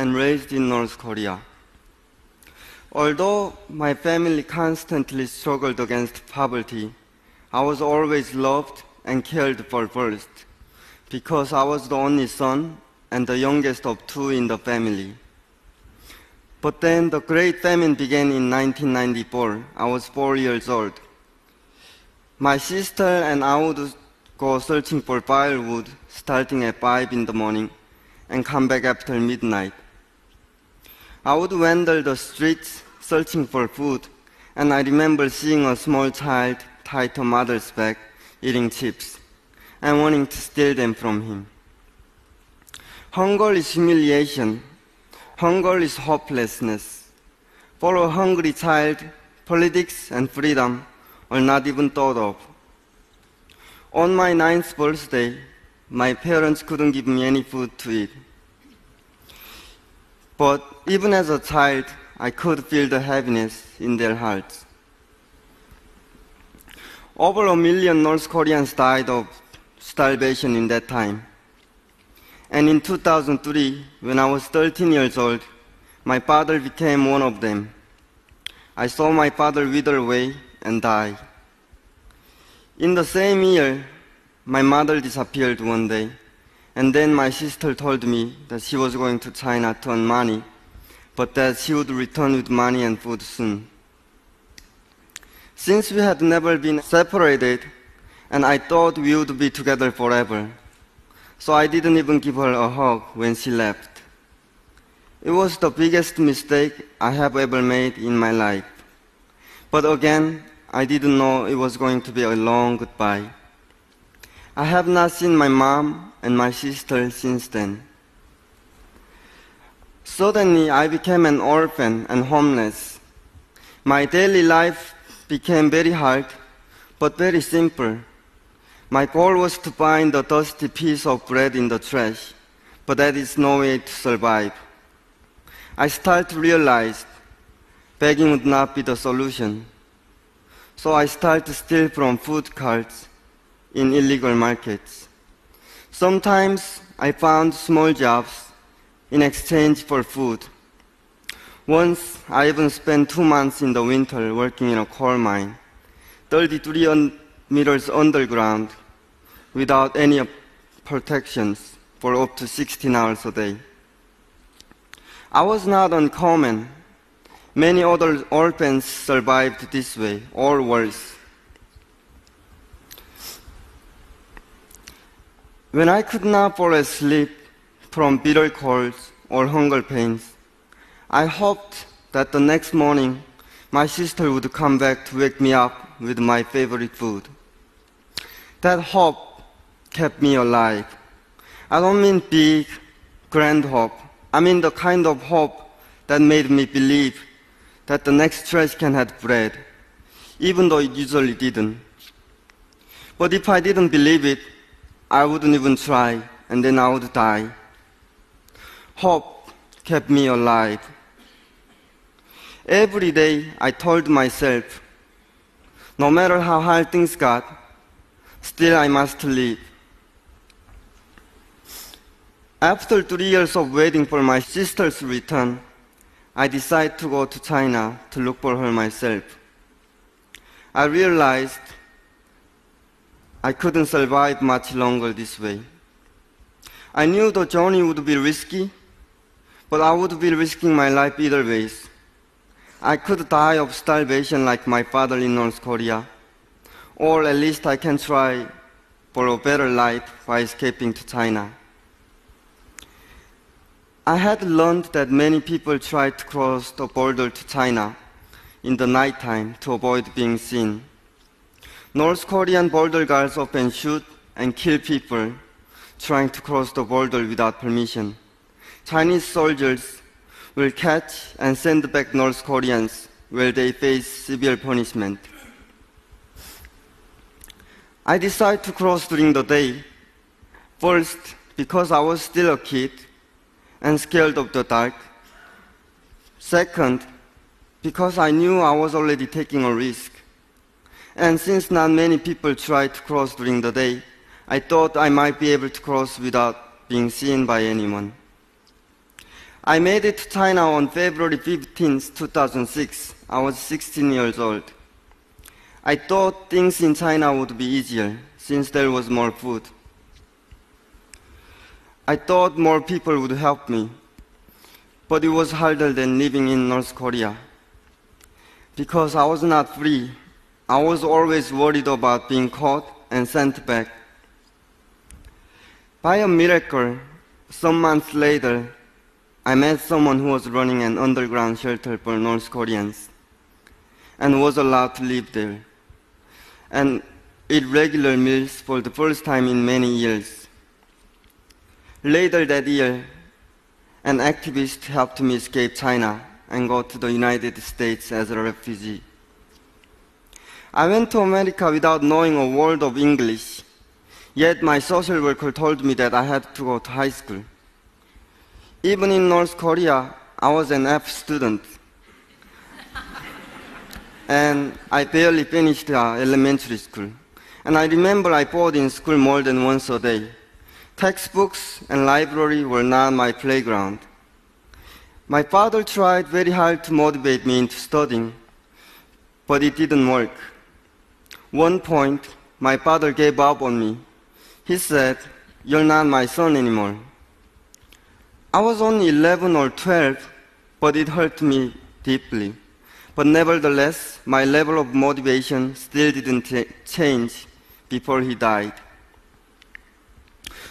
and raised in North Korea. Although my family constantly struggled against poverty, I was always loved and cared for first because I was the only son and the youngest of two in the family. But then the Great Famine began in 1994. I was four years old. My sister and I would go searching for firewood starting at 5 in the morning and come back after midnight. I would wander the streets searching for food, and I remember seeing a small child tied to mother's back eating chips and wanting to steal them from him. Hunger is humiliation. Hunger is hopelessness. For a hungry child, politics and freedom are not even thought of. On my ninth birthday, my parents couldn't give me any food to eat. But even as a child, I could feel the heaviness in their hearts. Over a million North Koreans died of starvation in that time. And in 2003, when I was 13 years old, my father became one of them. I saw my father wither away and die. In the same year, my mother disappeared one day, and then my sister told me that she was going to China to earn money, but that she would return with money and food soon. Since we had never been separated, and I thought we would be together forever, so I didn't even give her a hug when she left. It was the biggest mistake I have ever made in my life. But again, I didn't know it was going to be a long goodbye. I have not seen my mom and my sister since then. Suddenly, I became an orphan and homeless. My daily life became very hard, but very simple. My goal was to find a dusty piece of bread in the trash, but that is no way to survive. I started to realize begging would not be the solution. So I started to steal from food carts in illegal markets. Sometimes I found small jobs in exchange for food. Once I even spent two months in the winter working in a coal mine, 33 meters underground without any protections for up to 16 hours a day. I was not uncommon. Many other orphans survived this way, or worse. When I could not fall asleep from bitter colds or hunger pains, I hoped that the next morning my sister would come back to wake me up with my favorite food. That hope kept me alive. I don't mean big, grand hope. I mean the kind of hope that made me believe that the next trash can have bread, even though it usually didn't. But if I didn't believe it, I wouldn't even try, and then I would die. Hope kept me alive. Every day I told myself, no matter how hard things got, still I must live. After three years of waiting for my sister's return, I decided to go to China to look for her myself. I realized I couldn't survive much longer this way. I knew the journey would be risky, but I would be risking my life either ways. I could die of starvation like my father in North Korea, or at least I can try for a better life by escaping to China. I had learned that many people try to cross the border to China in the nighttime to avoid being seen. North Korean border guards often shoot and kill people trying to cross the border without permission. Chinese soldiers will catch and send back North Koreans where they face severe punishment. I decided to cross during the day. First, because I was still a kid and scared of the dark. Second, because I knew I was already taking a risk. And since not many people tried to cross during the day, I thought I might be able to cross without being seen by anyone. I made it to China on February 15, 2006. I was 16 years old. I thought things in China would be easier since there was more food. I thought more people would help me, but it was harder than living in North Korea. Because I was not free, I was always worried about being caught and sent back. By a miracle, some months later, I met someone who was running an underground shelter for North Koreans and was allowed to live there and eat regular meals for the first time in many years. Later that year, an activist helped me escape China and go to the United States as a refugee. I went to America without knowing a word of English, yet my social worker told me that I had to go to high school. Even in North Korea, I was an F student. and I barely finished uh, elementary school. And I remember I bored in school more than once a day. Textbooks and library were not my playground. My father tried very hard to motivate me into studying, but it didn't work. One point, my father gave up on me. He said, You're not my son anymore. I was only 11 or 12, but it hurt me deeply. But nevertheless, my level of motivation still didn't change before he died.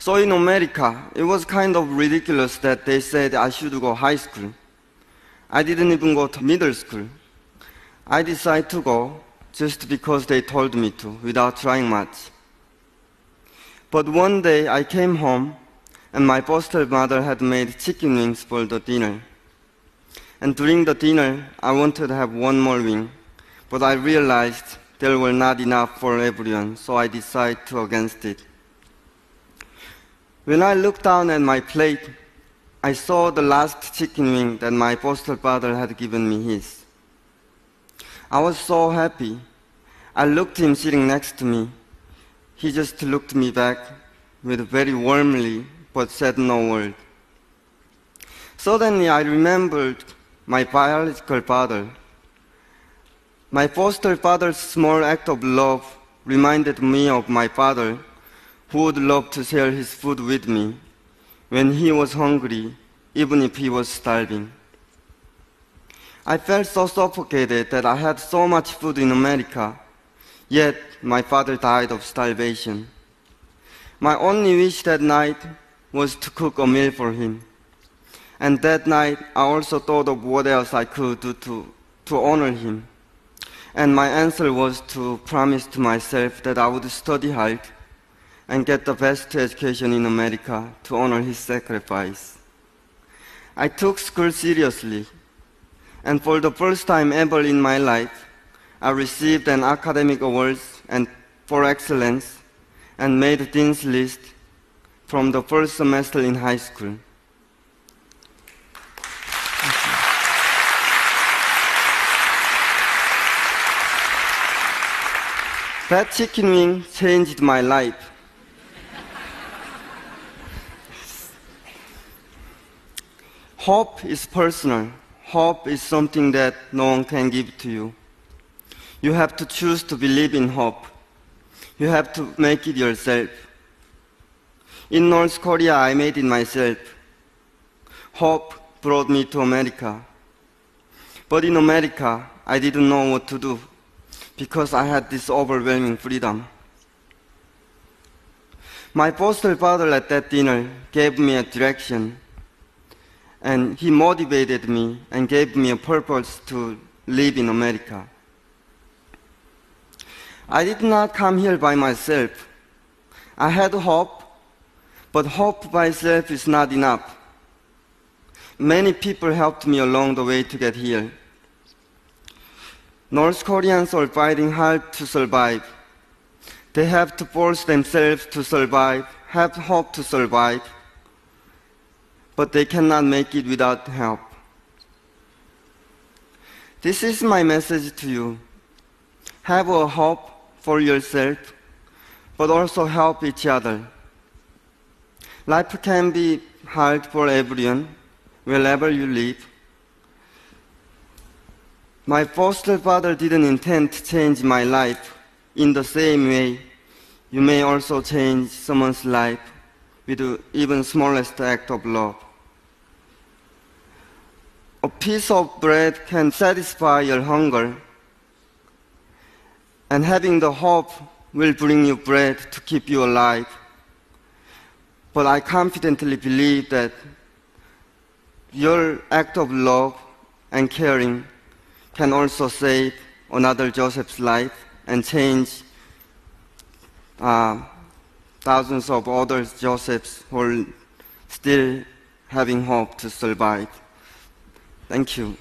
So in America, it was kind of ridiculous that they said I should go high school. I didn't even go to middle school. I decided to go just because they told me to, without trying much. But one day I came home and my foster mother had made chicken wings for the dinner. And during the dinner, I wanted to have one more wing, but I realized there were not enough for everyone, so I decided to against it. When I looked down at my plate, I saw the last chicken wing that my foster father had given me his. I was so happy. I looked him sitting next to me. He just looked me back with very warmly, but said no word. Suddenly I remembered my biological father. My foster father's small act of love reminded me of my father who would love to share his food with me when he was hungry, even if he was starving. I felt so suffocated that I had so much food in America, yet my father died of starvation. My only wish that night was to cook a meal for him. And that night, I also thought of what else I could do to, to honor him. And my answer was to promise to myself that I would study hard and get the best education in America to honor his sacrifice. I took school seriously, and for the first time ever in my life, I received an academic award and for excellence and made dean's list from the first semester in high school. That chicken wing changed my life. Hope is personal. Hope is something that no one can give to you. You have to choose to believe in hope. You have to make it yourself. In North Korea, I made it myself. Hope brought me to America. But in America, I didn't know what to do because I had this overwhelming freedom. My foster father at that dinner gave me a direction and he motivated me and gave me a purpose to live in America. I did not come here by myself. I had hope, but hope by itself is not enough. Many people helped me along the way to get here. North Koreans are fighting hard to survive. They have to force themselves to survive, have hope to survive, but they cannot make it without help. This is my message to you. Have a hope for yourself, but also help each other. Life can be hard for everyone, wherever you live. My foster father didn't intend to change my life. In the same way, you may also change someone's life with even smallest act of love. A piece of bread can satisfy your hunger, and having the hope will bring you bread to keep you alive. But I confidently believe that your act of love and caring can also save another Joseph's life and change uh, thousands of other Josephs who are still having hope to survive. Thank you.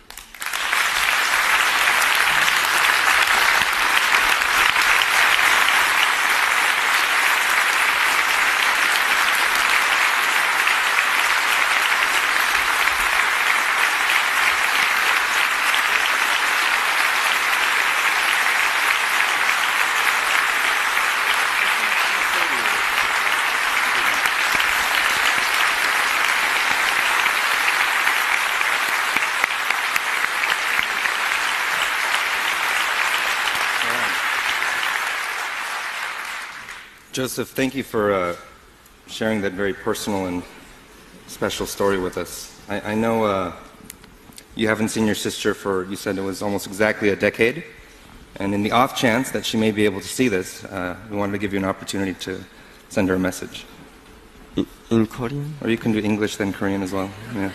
Joseph, thank you for uh, sharing that very personal and special story with us. I, I know uh, you haven't seen your sister for, you said it was almost exactly a decade. And in the off chance that she may be able to see this, uh, we wanted to give you an opportunity to send her a message. In, in Korean? Or you can do English then Korean as well. Yeah.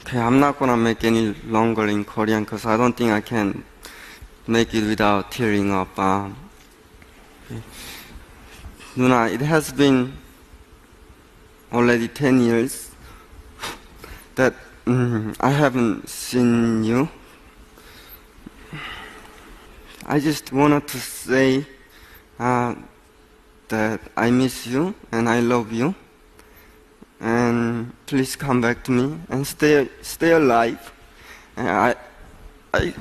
Okay, I'm not gonna make any longer in Korean because I don't think I can make it without tearing up. Um, Nuna, it has been already 10 years that mm, I haven't seen you. I just wanted to say uh, that I miss you and I love you. And please come back to me and stay stay alive. And I I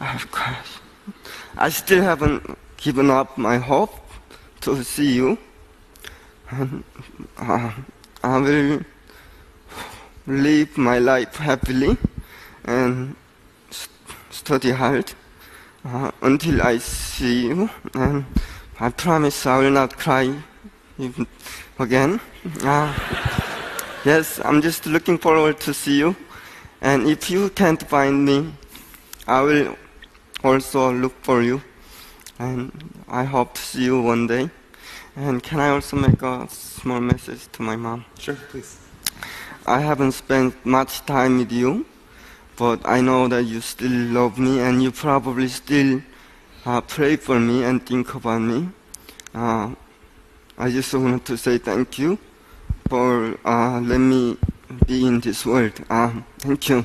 of course. I still haven't given up my hope to see you. And, uh, I will live my life happily and st- study hard uh, until I see you. And I promise I will not cry again. Uh, yes, I'm just looking forward to see you. And if you can't find me, I will also look for you. And I hope to see you one day. And can I also make a small message to my mom? Sure, please. I haven't spent much time with you, but I know that you still love me and you probably still uh, pray for me and think about me. Uh, I just wanted to say thank you for uh, letting me be in this world. Uh, thank you.